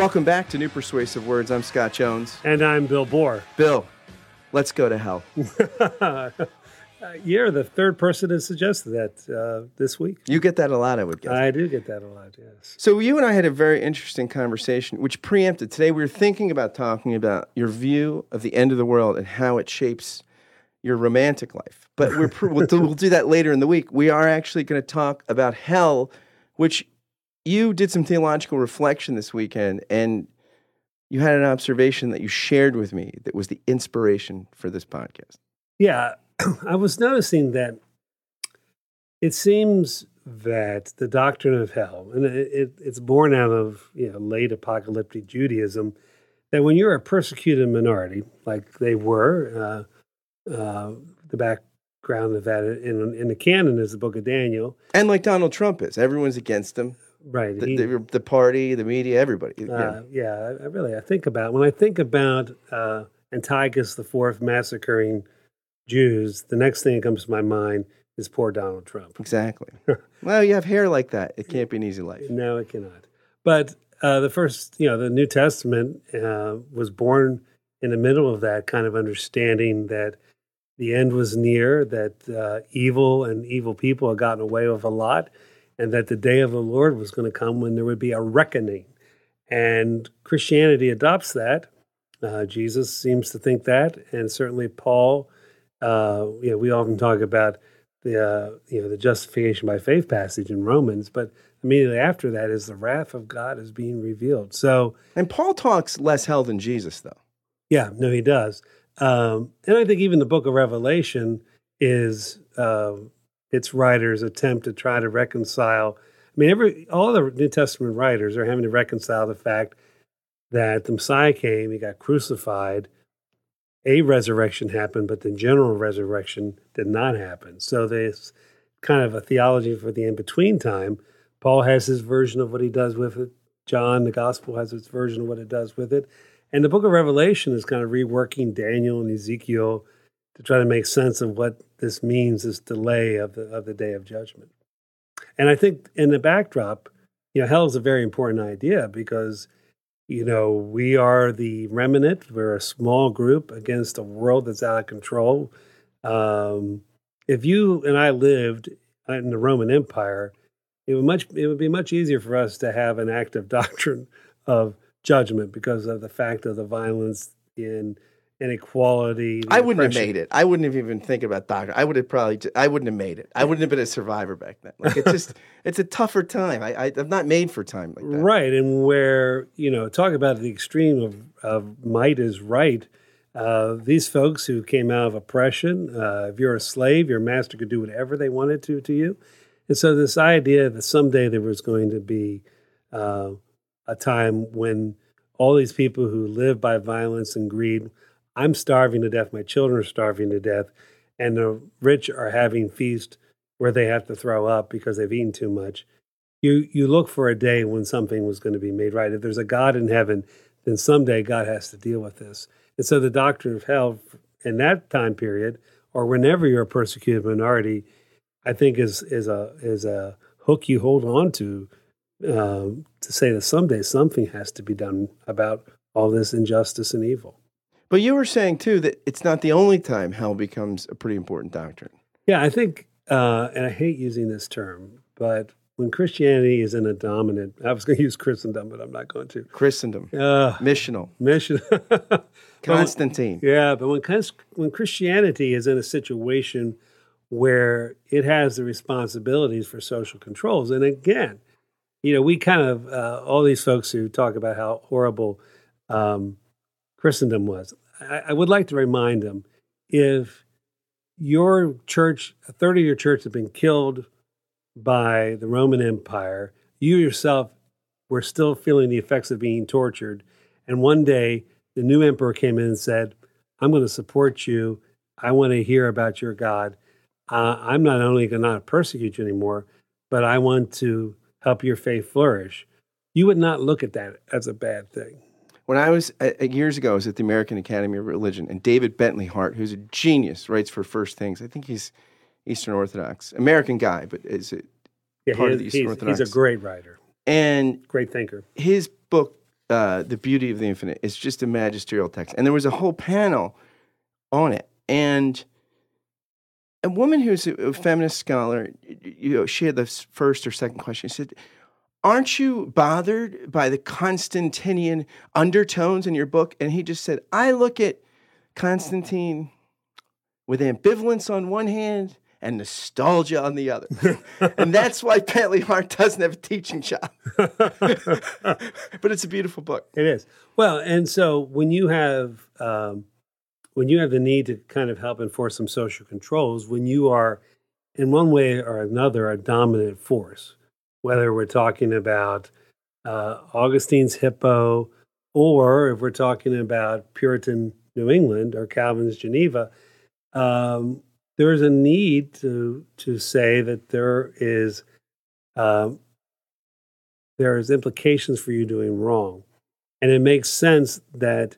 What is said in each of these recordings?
Welcome back to New Persuasive Words. I'm Scott Jones. And I'm Bill Borror. Bill, let's go to hell. You're the third person to suggest that uh, this week. You get that a lot, I would guess. I do get that a lot, yes. So you and I had a very interesting conversation, which preempted today. We were thinking about talking about your view of the end of the world and how it shapes your romantic life. But we're we'll, do, we'll do that later in the week. We are actually going to talk about hell, which you did some theological reflection this weekend, and you had an observation that you shared with me that was the inspiration for this podcast. Yeah, I was noticing that it seems that the doctrine of hell, and it, it, it's born out of you know late apocalyptic Judaism, that when you're a persecuted minority, like they were, uh, uh, the background of that in, in the canon is the Book of Daniel, and like Donald Trump is, everyone's against him. Right, the, he- the, the party, the media, everybody. Yeah. Uh, yeah, I, I really I think about when I think about uh, Antiochus the Fourth massacring Jews, the next thing that comes to my mind is poor Donald Trump. Exactly. well, you have hair like that. It can't be an easy life. No, it cannot. But uh, the first, you know, the New Testament uh, was born in the middle of that kind of understanding that the end was near, that uh, evil and evil people had gotten away with a lot, and that the day of the Lord was going to come when there would be a reckoning. And Christianity adopts that. Uh, Jesus seems to think that, and certainly Paul. Uh, you know, we often talk about the uh, you know the justification by faith passage in Romans, but immediately after that is the wrath of God is being revealed. So, And Paul talks less hell than Jesus, though. yeah, no, he does, um, and I think even the Book of Revelation is uh, its writers' attempt to try to reconcile. I mean, every all the New Testament writers are having to reconcile the fact that the Messiah came, he got crucified, a resurrection happened, but the general resurrection did not happen. So there's kind of a theology for the in between time. Paul has his version of what he does with it. John, the gospel, has its version of what it does with it. And the book of Revelation is kind of reworking Daniel and Ezekiel to try to make sense of what this means, this delay of the, of the day of judgment. And I think in the backdrop, you know, hell is a very important idea because you know, we are the remnant. We're a small group against a world that's out of control. Um, if you and I lived in the Roman Empire, it would much it would be much easier for us to have an active doctrine of judgment because of the fact of the violence and inequality. I wouldn't have made it. I wouldn't have even think about doctor. I would have probably. ju- I wouldn't have made it. I wouldn't have been a survivor back then. Like it's just, it's a tougher time. I, I, I'm not made for time like that. Right, and where you know, talk about the extreme of, of might is right. Uh, these folks who came out of oppression, uh, if you're a slave, your master could do whatever they wanted to to you, and so this idea that someday there was going to be uh, a time when all these people who live by violence and greed, I'm starving to death, my children are starving to death, and the rich are having feasts where they have to throw up because they've eaten too much you you look for a day when something was going to be made right. If there's a God in heaven, then someday God has to deal with this. And so the doctrine of hell in that time period, or whenever you're a persecuted minority, I think is is a is a hook you hold on to um, to say that someday something has to be done about all this injustice and evil. But you were saying too that it's not the only time hell becomes a pretty important doctrine. Yeah, I think, uh, and I hate using this term, but when Christianity is in a dominant, I was going to use Christendom, but I'm not going to. Christendom, Uh, missional, mission. Constantine. Yeah, but when when Christianity is in a situation where it has the responsibilities for social controls, and again, you know, we kind of uh, all these folks who talk about how horrible um, Christendom was. I, I would like to remind them if your church, a third of your church, has been killed by the Roman Empire, you yourself were still feeling the effects of being tortured, and one day the new emperor came in and said, I'm going to support you. I want to hear about your God. Uh, I'm not only going to not persecute you anymore, but I want to help your faith flourish. You would not look at that as a bad thing. When I was uh, uh, years ago, I was at the American Academy of Religion, and David Bentley Hart, who's a genius, writes for First Things. I think he's Eastern Orthodox, American guy, but is it Yeah, part he of the Eastern he's, Orthodox? he's a great writer, and great thinker. his book uh, the beauty of the infinite is just a magisterial text, and there was a whole panel on it, and a woman who's a, a feminist scholar, you know, she had the first or second question. She said, "Aren't you bothered by the Constantinian undertones in your book?" And he just said, "I look at Constantine with ambivalence on one hand." And nostalgia on the other. and that's why Bentley Hart doesn't have a teaching job. but it's a beautiful book. It is. Well, and so when you have um, when you have the need to kind of help enforce some social controls, when you are in one way or another a dominant force, whether we're talking about uh, Augustine's Hippo, or if we're talking about Puritan New England or Calvin's Geneva, um, there's a need to to say that there is um, there is implications for you doing wrong, and it makes sense that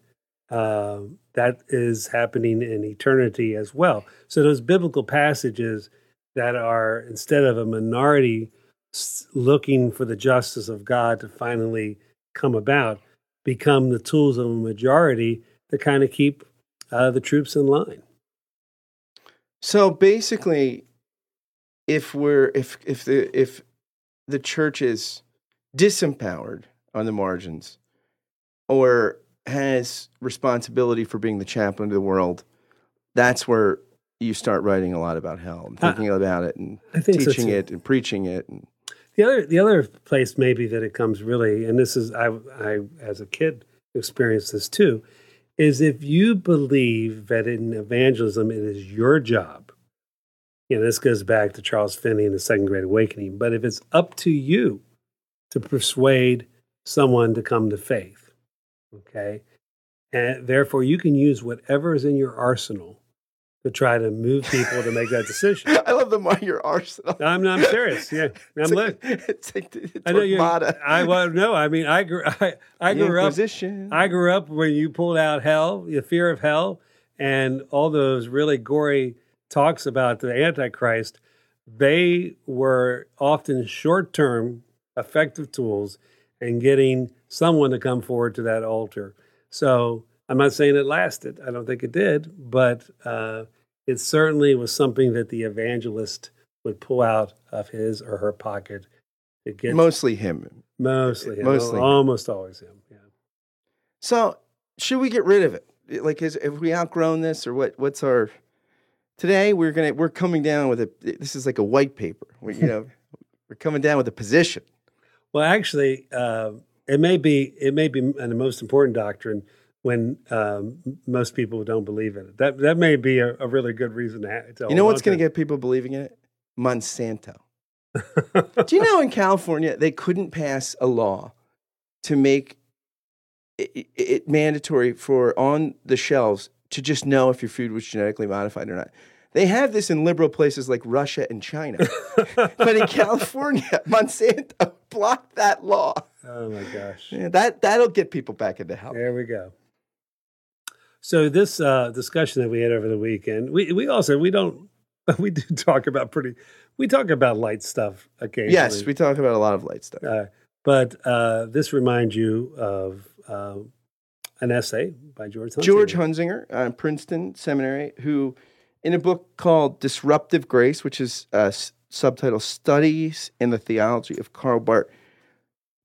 uh, that is happening in eternity as well. So those biblical passages that are instead of a minority looking for the justice of God to finally come about, become the tools of a majority to kind of keep uh, the troops in line. So basically, if we're if if the if the church is disempowered on the margins, or has responsibility for being the chaplain of the world, that's where you start writing a lot about hell and thinking about it and teaching so it and preaching it. And the other the other place maybe that it comes really, and this is I I as a kid experienced this too, is if you believe that in evangelism it is your job. You know, this goes back to Charles Finney and the Second Great Awakening. But if it's up to you to persuade someone to come to faith, okay, and therefore you can use whatever is in your arsenal to try to move people to make that decision. I love the more your arsenal. I'm, I'm serious. Yeah, I'm it's like, it's like it's I know you. I well, no. I mean, I grew. I, I grew up. I grew up when you pulled out hell, the fear of hell, and all those really gory talks about the Antichrist. They were often short-term, effective tools in getting someone to come forward to that altar. So I'm not saying it lasted. I don't think it did, but uh, it certainly was something that the evangelist would pull out of his or her pocket to get. Mostly him. Mostly him. Mostly almost him. always him. Yeah. So should we get rid of it? Like, is, have we outgrown this, or what? What's our today? We're gonna we're coming down with a. This is like a white paper. We, you know, we're coming down with a position. Well, actually, uh, it may be it may be the most important doctrine when um, most people don't believe in it. That that may be a, a really good reason to. Have, to you know what's going to get people believing in it? Monsanto. Do you know in California they couldn't pass a law to make it, it, mandatory for on the shelves to just know if your food was genetically modified or not. They have this in liberal places like Russia and China, but in California, Monsanto blocked that law. Oh my gosh! Yeah, that that'll get people back into health. There we go. So this uh, discussion that we had over the weekend, we we also we don't we do talk about pretty we talk about light stuff occasionally. Yes, we talk about a lot of light stuff. Uh, but uh, this reminds you of uh, an essay by George Hunsinger. George Hunsinger, uh, Princeton Seminary, who in a book called Disruptive Grace, which is a s- subtitle Studies in the Theology of Karl Barth.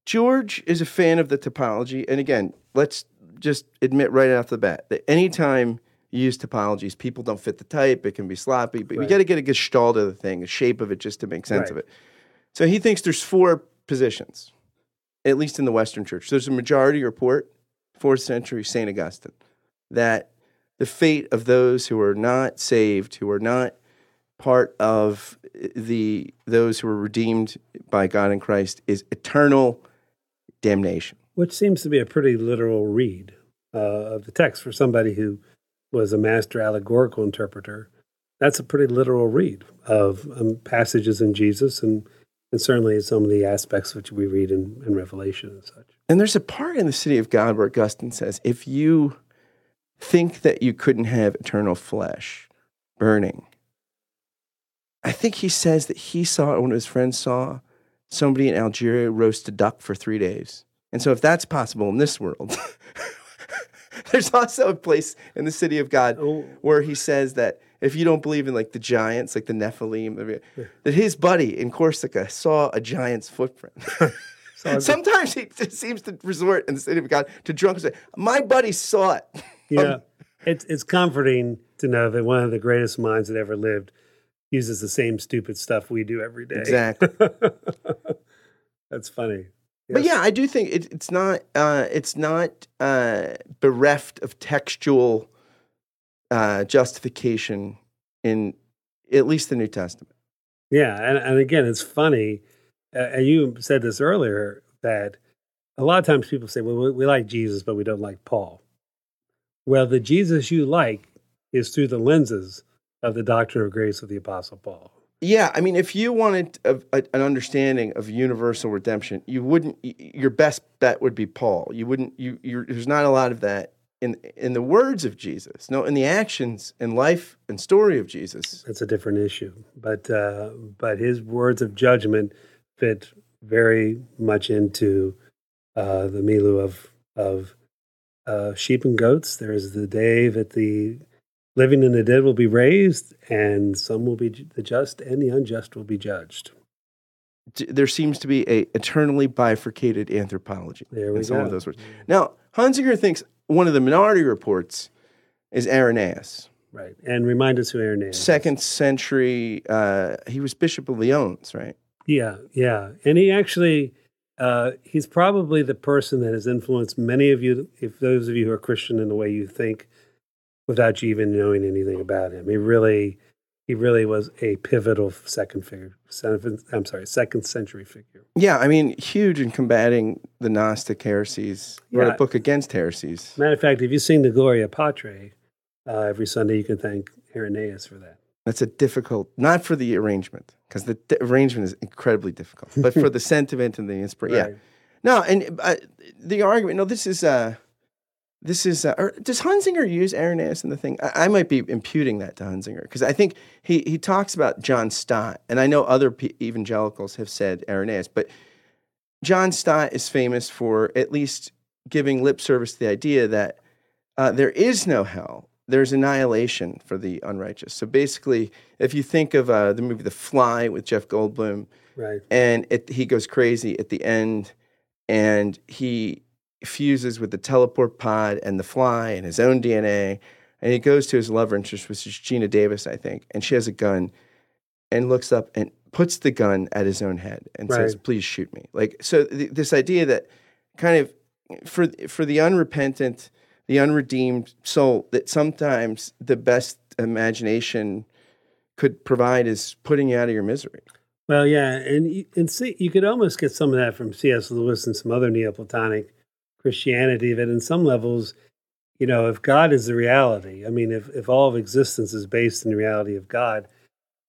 George is a fan of the typology. and again, let's just admit right off the bat that anytime you use typologies, people don't fit the type. It can be sloppy, but right. we got to get a gestalt of the thing, a shape of it, just to make sense right. of it. So he thinks there's four positions, at least in the Western Church. There's a majority report, fourth century Saint Augustine, that the fate of those who are not saved, who are not part of the those who are redeemed by God in Christ, is eternal damnation which seems to be a pretty literal read uh, of the text for somebody who was a master allegorical interpreter. That's a pretty literal read of um, passages in Jesus and, and certainly some of the aspects which we read in, in Revelation and such. And there's a part in the city of God where Augustine says, if you think that you couldn't have eternal flesh burning, I think he says that he saw, one of his friends saw somebody in Algeria roast a duck for three days And so, if that's possible in this world, there's also a place in the city of God Oh. where he says that if you don't believe in like the giants, like the Nephilim, that his buddy in Corsica saw a giant's footprint. Sometimes he just seems to resort in the city of God to drunks say, "My buddy saw it." yeah, it's it's comforting to know that one of the greatest minds that ever lived uses the same stupid stuff we do every day. Exactly. That's funny. But yeah, I do think it, it's not uh, it's not uh, bereft of textual uh, justification in at least the New Testament. Yeah, and, and again, it's funny. Uh, and you said this earlier that a lot of times people say, "Well, we, we like Jesus, but we don't like Paul." Well, the Jesus you like is through the lenses of the doctrine of grace of the Apostle Paul. Yeah, I mean, if you wanted a, a, an understanding of universal redemption, you wouldn't. Your best bet would be Paul. You wouldn't. You, there's not a lot of that in in the words of Jesus. No, in the actions and life and story of Jesus. That's a different issue, but uh, but his words of judgment fit very much into uh, the milieu of of uh, sheep and goats. There is the day that the living and the dead will be raised, and some will be the just and the unjust will be judged. There seems to be a eternally bifurcated anthropology. There we in some go. of those words. Now, Hunsinger thinks one of the minority reports is Irenaeus, Right, and remind us who Irenaeus. second century. Uh, he was Bishop of Lyons, right? Yeah, yeah, and he actually. Uh, he's probably the person that has influenced many of you, if those of you who are Christian in the way you think, without you even knowing anything about him. He really, he really was a pivotal second figure. second- I'm sorry, second century figure. Yeah, I mean, huge in combating the Gnostic heresies. Wrote a book against heresies. Matter of fact, if you sing the Gloria Patri uh, every Sunday, you can thank Irenaeus for that. That's a difficult, not for the arrangement, because the d- arrangement is incredibly difficult, but for the sentiment and the inspiration. Right. Yeah, no, and uh, the argument. No, this is uh, this is. Uh, or does Hunsinger use Irenaeus in the thing? I, I might be imputing that to Hunsinger because I think he he talks about John Stott, and I know other p- evangelicals have said Irenaeus, but John Stott is famous for at least giving lip service to the idea that uh, there is no hell. There's annihilation for the unrighteous. So basically, if you think of uh, the movie The Fly with Jeff Goldblum, Right. and it, he goes crazy at the end, and he fuses with the teleport pod and the fly and his own DNA, and he goes to his love interest, which is Geena Davis, I think, and she has a gun, and looks up and puts the gun at his own head and says, "Please shoot me." Like so, th- this idea that kind of for for the unrepentant, the unredeemed soul, that sometimes the best imagination could provide is putting you out of your misery. Well, yeah, and you, and see, you could almost get some of that from C.S. Lewis and some other Neoplatonic Christianity. That in some levels, you know, if God is the reality, I mean, if if all of existence is based in the reality of God,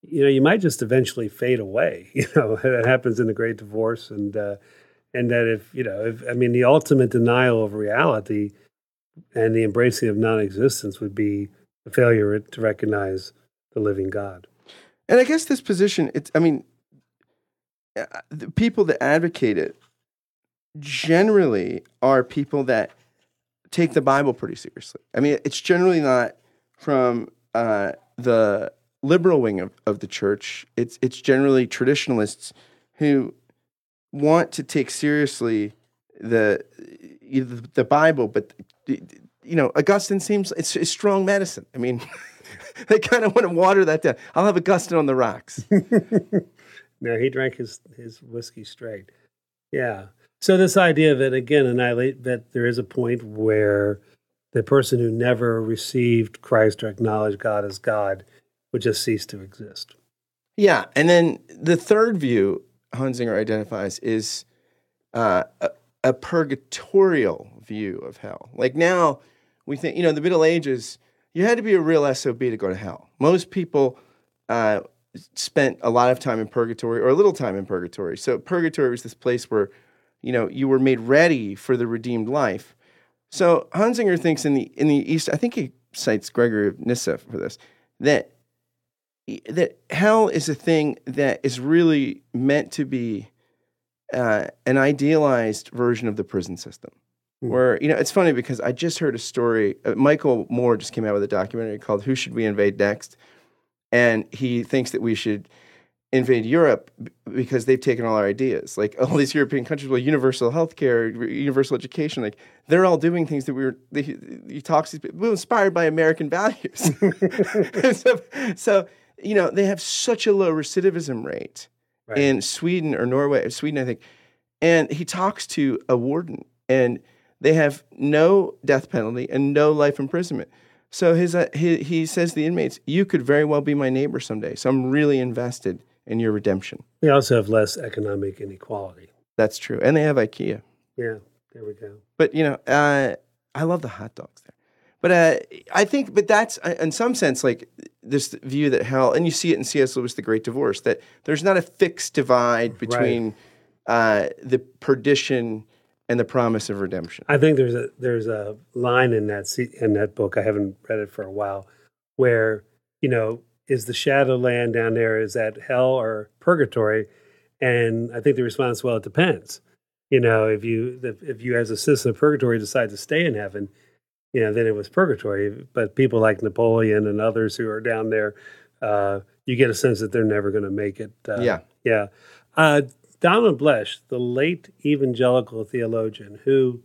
you know, you might just eventually fade away. You know, that happens in the Great Divorce, and uh, and that if you know, if I mean, the ultimate denial of reality and the embracing of non-existence would be the failure to recognize the living God. And I guess this position, it's, I mean, uh, the people that advocate it generally are people that take the Bible pretty seriously. I mean, it's generally not from uh, the liberal wing of, of the church. It's it's generally traditionalists who want to take seriously the the, Bible, but you know, Augustine seems it's, it's strong medicine. I mean, they kind of want to water that down. I'll have Augustine on the rocks. No, he drank his his whiskey straight. Yeah. So this idea that again annihilate that there is a point where the person who never received Christ or acknowledged God as God would just cease to exist. Yeah, and then the third view Hunsinger identifies is uh, a, a purgatorial view of hell. Like now, we think you know in the Middle Ages, you had to be a real sob to go to hell. Most people uh, spent a lot of time in purgatory or a little time in purgatory. So purgatory was this place where you know you were made ready for the redeemed life. So Hunsinger thinks in the in the East, I think he cites Gregory of Nyssa for this, that that hell is a thing that is really meant to be uh, an idealized version of the prison system. Hmm. Where you know it's funny because I just heard a story. Uh, Michael Moore just came out with a documentary called "Who Should We Invade Next," and he thinks that we should invade Europe because they've taken all our ideas. Like all these European countries, well, universal health care, universal education, like they're all doing things that we were. They, he talks. We were inspired by American values. so, so you know they have such a low recidivism rate Right. in Sweden or Norway, Sweden, I think. And he talks to a warden, and they have no death penalty and no life imprisonment. So his, uh, he, he says to the inmates, "You could very well be my neighbor someday. So I'm really invested in your redemption." They also have less economic inequality. That's true, and they have IKEA. Yeah, there we go. But you know, uh, I love the hot dogs there. But uh, I think, but that's uh, in some sense like this view that hell, and you see it in C.S. Lewis' The Great Divorce, that there's not a fixed divide between uh, the perdition and the promise of redemption. I think there's a there's a line in that in that book. I haven't read it for a while, where you know is the shadow land down there is that hell or purgatory, and I think the response well it depends. You know, if you if if you as a citizen of purgatory decide to stay in heaven, you know, then it was purgatory. But people like Napoleon and others who are down there, uh, you get a sense that they're never going to make it. Uh, Yeah. yeah. Uh, Donald Bloesch, the late evangelical theologian, who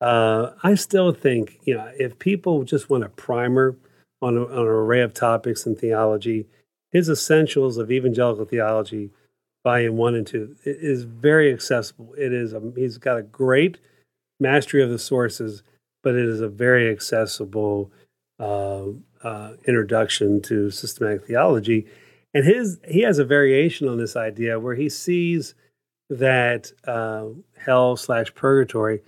uh, I still think, you know, if people just want a primer on, a, on an array of topics in theology, his Essentials of Evangelical Theology, Volume One and Two, is very accessible. It is. A, he's got a great mastery of the sources, but it is a very accessible uh, uh, introduction to systematic theology. And his he has a variation on this idea where he sees that uh, hell slash purgatory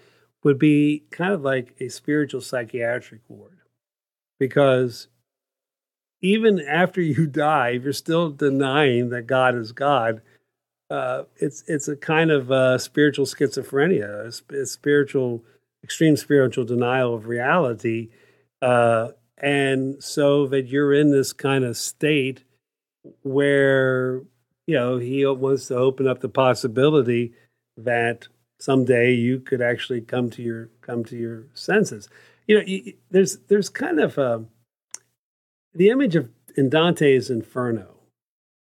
would be kind of like a spiritual psychiatric ward, because even after you die, if you're still denying that God is God, uh, it's it's a kind of uh, spiritual schizophrenia, a spiritual extreme spiritual denial of reality, uh, and so that you're in this kind of state where you know he wants to open up the possibility that someday you could actually come to your come to your senses. You know, there's there's kind of um the image of in Dante's Inferno.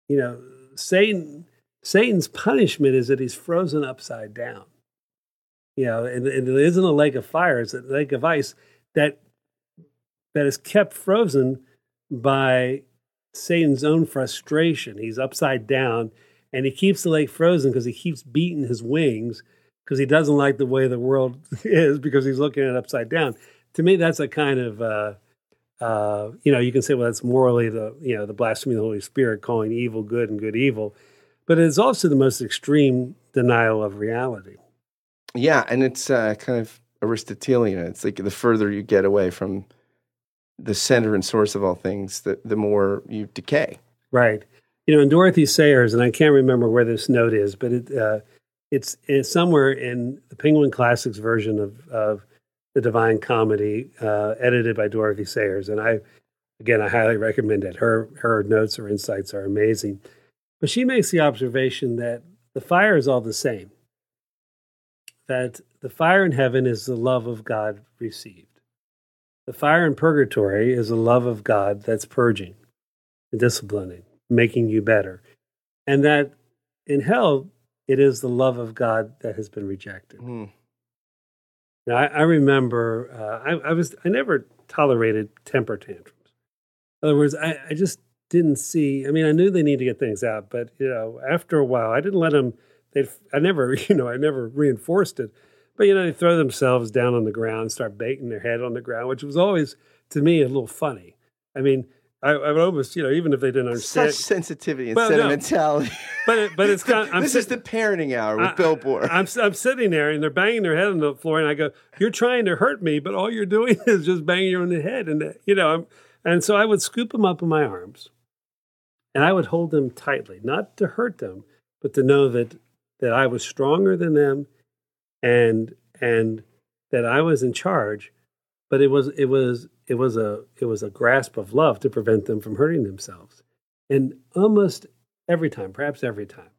You know, Satan Satan's punishment is that he's frozen upside down. You know, and, and it isn't a lake of fire; it's a lake of ice that that is kept frozen by Satan's own frustration. He's upside down and he keeps the lake frozen because he keeps beating his wings because he doesn't like the way the world is because he's looking at it upside down. To me, that's a kind of, uh, uh, you know, you can say, well, that's morally the, you know, the blasphemy of the Holy Spirit, calling evil good and good evil. But it's also the most extreme denial of reality. Yeah, and it's uh, kind of Aristotelian. It's like the further you get away from the center and source of all things, the, the more you decay. Right. You know, in Dorothy Sayers, and I can't remember where this note is, but it, uh, it's, it's somewhere in the Penguin Classics version of, of the Divine Comedy, uh, edited by Dorothy Sayers. And I, again, I highly recommend it. Her, her notes or insights are amazing. But she makes the observation that the fire is all the same, that the fire in heaven is the love of God received. The fire in purgatory is the love of God that's purging and disciplining, making you better. And that in hell, it is the love of God that has been rejected. Hmm. Now, I, I remember uh, I, I was I never tolerated temper tantrums. In other words, I, I just didn't see. I mean, I knew they needed to get things out, but you know, after a while, I didn't let them. They, I never, you know, I never reinforced it. But you know, they throw themselves down on the ground, start banging their head on the ground, which was always to me a little funny. I mean, I, I would almost, you know, even if they didn't understand, Such sensitivity and Well, no. sentimentality. but it, but it's kind. I'm this sit- is the parenting hour with I- Bill Borror. I'm I'm sitting there and they're banging their head on the floor, and I go, "You're trying to hurt me, but all you're doing is just banging your own head." And you know, I'm, and so I would scoop them up in my arms, and I would hold them tightly, not to hurt them, but to know that that I was stronger than them, and and that I was in charge. But it was it was it was a it was a grasp of love to prevent them from hurting themselves, and almost every time, perhaps every time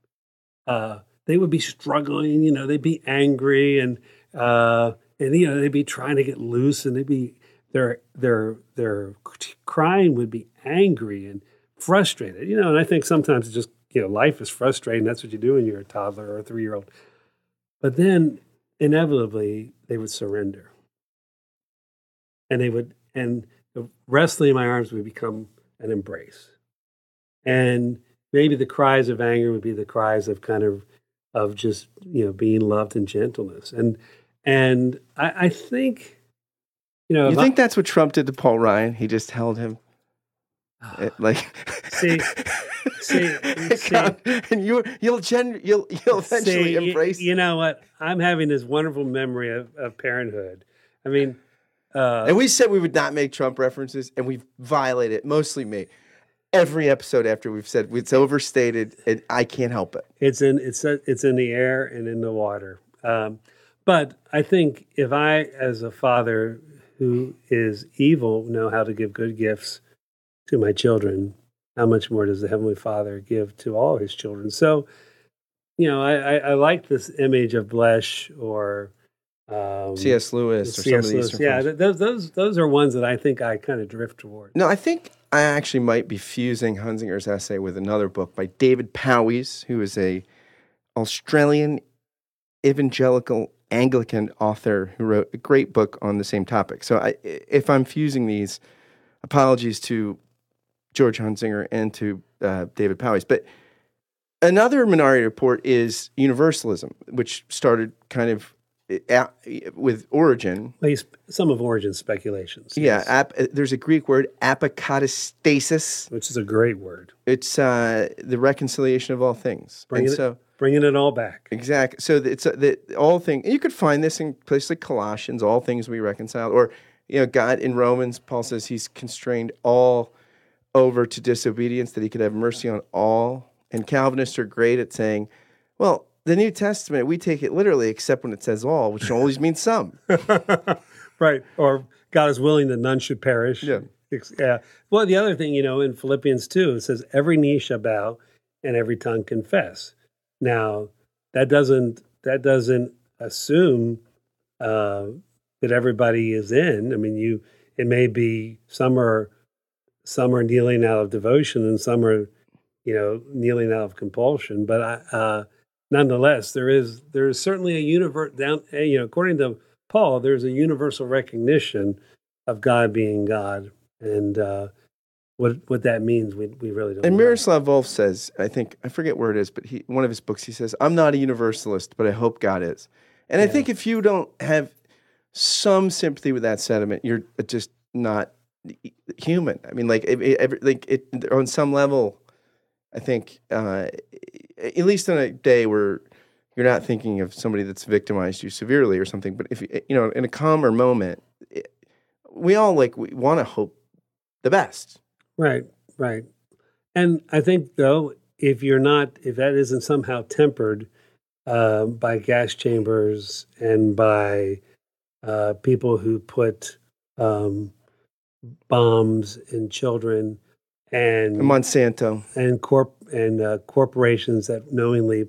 uh, they would be struggling. You know, they'd be angry and uh, and you know they'd be trying to get loose and they'd be their their their crying would be angry and frustrated. You know, and I think sometimes just you know life is frustrating. That's what you do when you're a toddler or a three year old. But then inevitably they would surrender, and they would and the wrestling in my arms would become an embrace, and maybe the cries of anger would be the cries of kind of of just you know being loved and gentleness. And and I, I think you know you think I, that's what Trump did to Paul Ryan? He just held him it, like see see, see. And you you'll gen, you'll you'll eventually see, embrace you, you, know what? I'm having this wonderful memory of, of parenthood. I mean uh, and we said we would not make trump references and we've violated it mostly me every episode after we've said it's overstated and i can't help it it's in it's it's in the air and in the water um, but i think if i as a father who is evil know how to give good gifts to my children, how much more does the Heavenly Father give to all his children? So, you know, I, I, I like this image of Bloesch or um, C.S. Lewis or C.S. some of these. Yeah, those those those are ones that I think I kind of drift toward. No, I think I actually might be fusing Hunsinger's essay with another book by David Powys, who is a Australian evangelical Anglican author who wrote a great book on the same topic. So I, if I'm fusing these, apologies to George Hunsinger and to uh, David Powys. But another minority report is universalism, which started kind of with Origen. Some of Origen's speculations. Yeah, yes. ap- there's a Greek word, apokatastasis, which is a great word. It's uh, the reconciliation of all things. Bringing, it, so, bringing it all back. Exactly. So it's uh, the all thing. You could find this in places like Colossians, all things we reconcile, or you know, God in Romans, Paul says He's constrained all over to disobedience, that He could have mercy on all. And Calvinists are great at saying, well, the New Testament, we take it literally, except when it says all, which always means some. right. Or God is willing that none should perish. Yeah. Yeah. Well, the other thing, you know, in Philippians 2, it says, every knee shall bow and every tongue confess. Now, that doesn't that doesn't assume uh, that everybody is in. I mean, you it may be some are some are kneeling out of devotion and some are, you know, kneeling out of compulsion. But uh, nonetheless, there is there is certainly a universe down. Eh, you know, according to Paul, there's a universal recognition of God being God, and uh, what what that means, we we really don't. And know. Miroslav Volf says, I think I forget where it is, but he one of his books he says, "I'm not a universalist, but I hope God is." And yeah. I think if you don't have some sympathy with that sentiment, you're just not human. I mean, like, it, it, like it, on some level, I think, uh, at least on a day where you're not thinking of somebody that's victimized you severely or something, but if you know, in a calmer moment, it, we all like we want to hope the best. Right, right. And I think though, if you're not, if that isn't somehow tempered uh, by gas chambers and by uh, people who put um, bombs in children and Monsanto and corp and uh, corporations that knowingly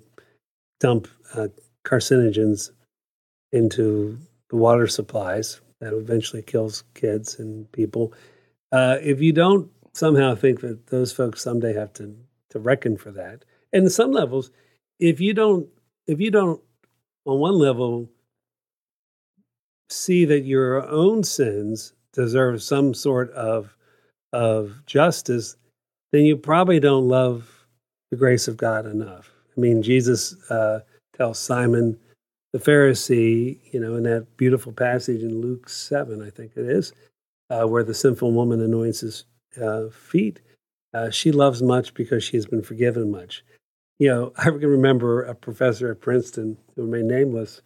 dump uh, carcinogens into the water supplies that eventually kills kids and people. Uh, if you don't somehow think that those folks someday have to to reckon for that, and in some levels, if you don't, if you don't, on one level, see that your own sins deserve some sort of of justice, then you probably don't love the grace of God enough. I mean, Jesus uh, tells Simon the Pharisee, you know, in that beautiful passage in Luke 7, I think it is, uh, where the sinful woman anoints his uh, feet. Uh, she loves much because she has been forgiven much. You know, I can remember a professor at Princeton, who remained nameless,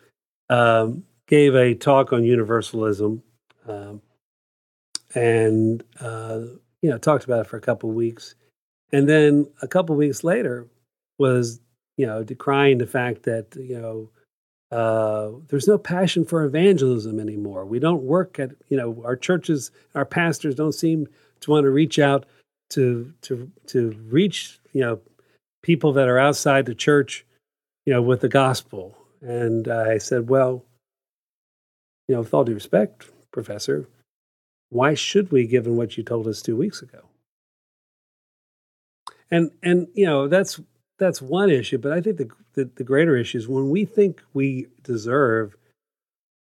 um, gave a talk on universalism. Um, and uh, you know talked about it for a couple weeks, and then a couple weeks later was you know decrying the fact that you know uh, there's no passion for evangelism anymore. We don't work at you know our churches, our pastors don't seem to want to reach out to to to reach you know people that are outside the church you know, with the gospel. And I said, well, you know, with all due respect, Professor, why should we, given what you told us two weeks ago? And and you know that's that's one issue, but I think the, the, the greater issue is when we think we deserve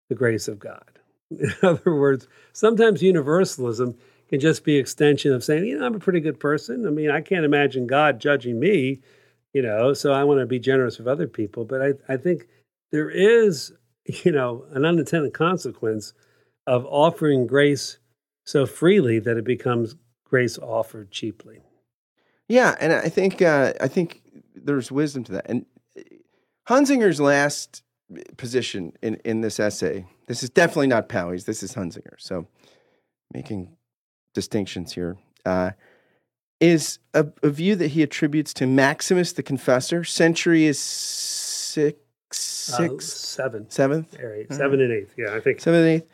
the grace of God. In other words, sometimes universalism can just be an extension of saying, you know, I'm a pretty good person. I mean, I can't imagine God judging me, you know, so I want to be generous with other people. But I, I think there is, you know, an unintended consequence of offering grace so freely that it becomes grace offered cheaply. Yeah, and I think uh, I think there's wisdom to that. And uh, Hunsinger's last position in, in this essay, this is definitely not Powys, this is Hunsinger. So making distinctions here, uh, is a, a, view that he attributes to Maximus the Confessor. Century is six, six, uh, seven, seventh, eight, seven and eighth. Yeah, I think seven and eighth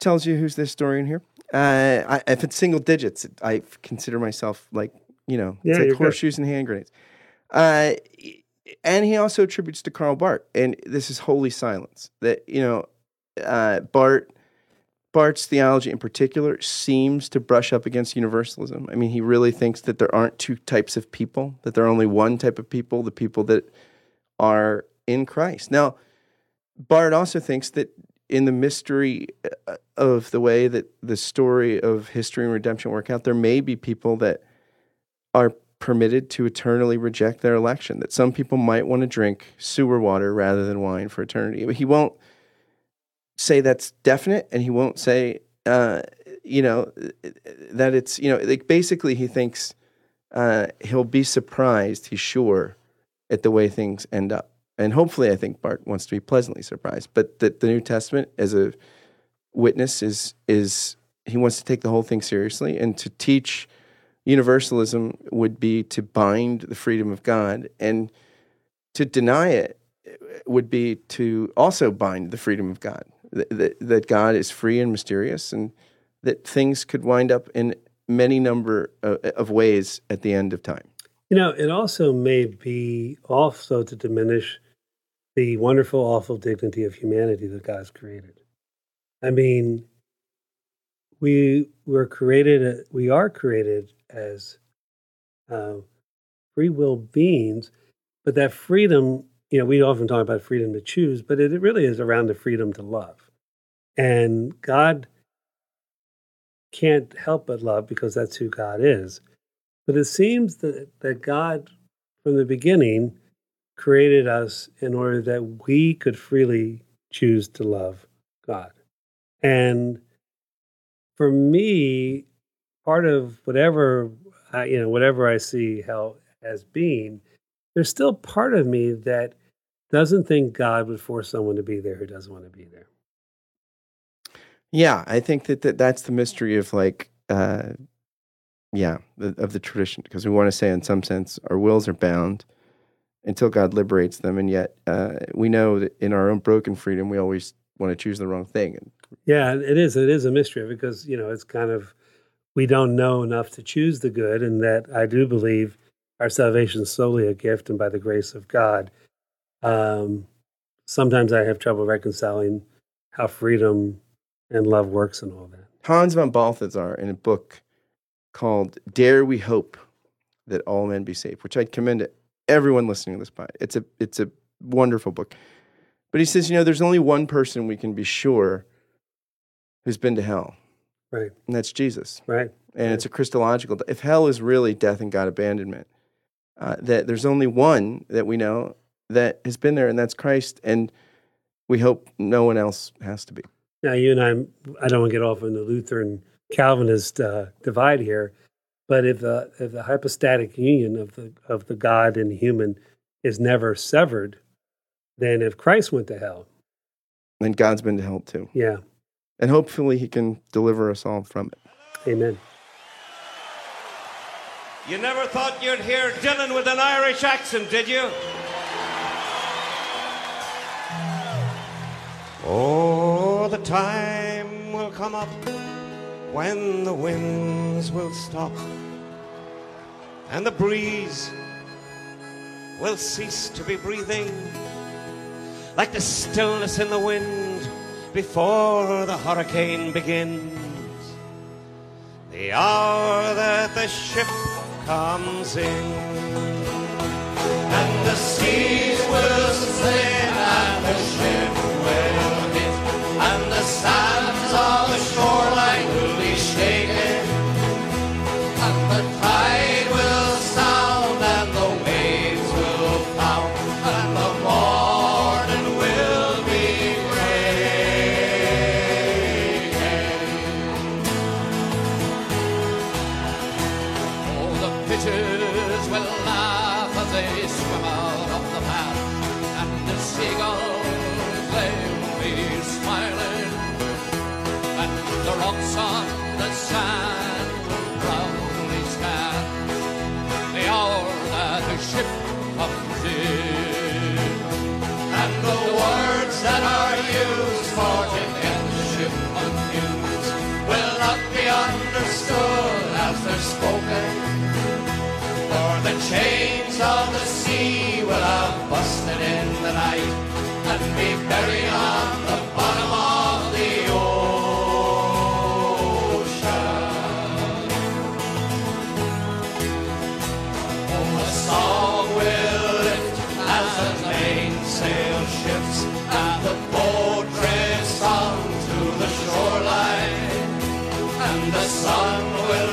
tells you who's the historian here. Uh, I, if it's single digits, I consider myself like you know, yeah, it's like horseshoes good. and hand grenades. Uh, and he also attributes to Karl Barth, and this is holy silence. That you know, uh, Barth, Barth's theology in particular seems to brush up against universalism. I mean, he really thinks that there aren't two types of people; that there are only one type of people: the people that are in Christ. Now, Barth also thinks that in the mystery uh, of the way that the story of history and redemption work out, there may be people that are permitted to eternally reject their election, that some people might want to drink sewer water rather than wine for eternity. He won't say that's definite, and he won't say, uh, you know, that it's, you know, like basically he thinks uh, he'll be surprised, he's sure, at the way things end up. And hopefully, I think Barth wants to be pleasantly surprised. But that the New Testament, as a witness, is is he wants to take the whole thing seriously and to teach universalism would be to bind the freedom of God, and to deny it uh, would be to also bind the freedom of God. That, that God is free and mysterious, and that things could wind up in many number of, of ways at the end of time. You know, it also may be also to diminish the wonderful, awful dignity of humanity that God's created. I mean, we were created, we are created as uh, free will beings, but that freedom, you know, we often talk about freedom to choose, but it, it really is around the freedom to love. And God can't help but love because that's who God is. But it seems that, that God, from the beginning, created us in order that we could freely choose to love God. And for me, part of whatever I, you know, whatever I see hell as being, there's still part of me that doesn't think God would force someone to be there who doesn't want to be there. Yeah, I think that, that that's the mystery of like, uh, yeah, the, of the tradition, because we want to say, in some sense, our wills are bound until God liberates them, and yet uh, we know that in our own broken freedom, we always want to choose the wrong thing. Yeah, it is. It is a mystery because you know it's kind of we don't know enough to choose the good, and that I do believe our salvation is solely a gift and by the grace of God. Um, sometimes I have trouble reconciling how freedom and love works and all that. Hans von Balthasar, in a book called Dare We Hope That All Men Be Saved, which I'd commend to everyone listening to this podcast. It's a, it's a wonderful book. But he says, you know, there's only one person we can be sure who's been to hell, Right. And that's Jesus. Right. And right. it's a Christological. If hell is really death and God abandonment, uh, that there's only one that we know that has been there, and that's Christ. And we hope no one else has to be. Now, you and I, I don't want to get off on the Lutheran Calvinist uh, divide here, but if the if the hypostatic union of the of the God and the human is never severed, then if Christ went to hell, then God's been to hell too. Yeah, and hopefully he can deliver us all from it. Amen. You never thought you'd hear Dylan with an Irish accent, did you? Oh, the time will come up when the winds will stop and the breeze will cease to be breathing, like the stillness in the wind before the hurricane begins. The hour that the ship comes in, and the seas will split seagulls they will be smiling, and the rocks on the sand will proudly stand. The hour that the ship comes in, And the words that are used for to get the ship unused will not be understood as they're spoken. The chains of the sea will have busted in the night and be buried on the bottom of the ocean. Oh, a song will lift as the mainsail shifts and the boat drifts on to the shoreline, and the sun will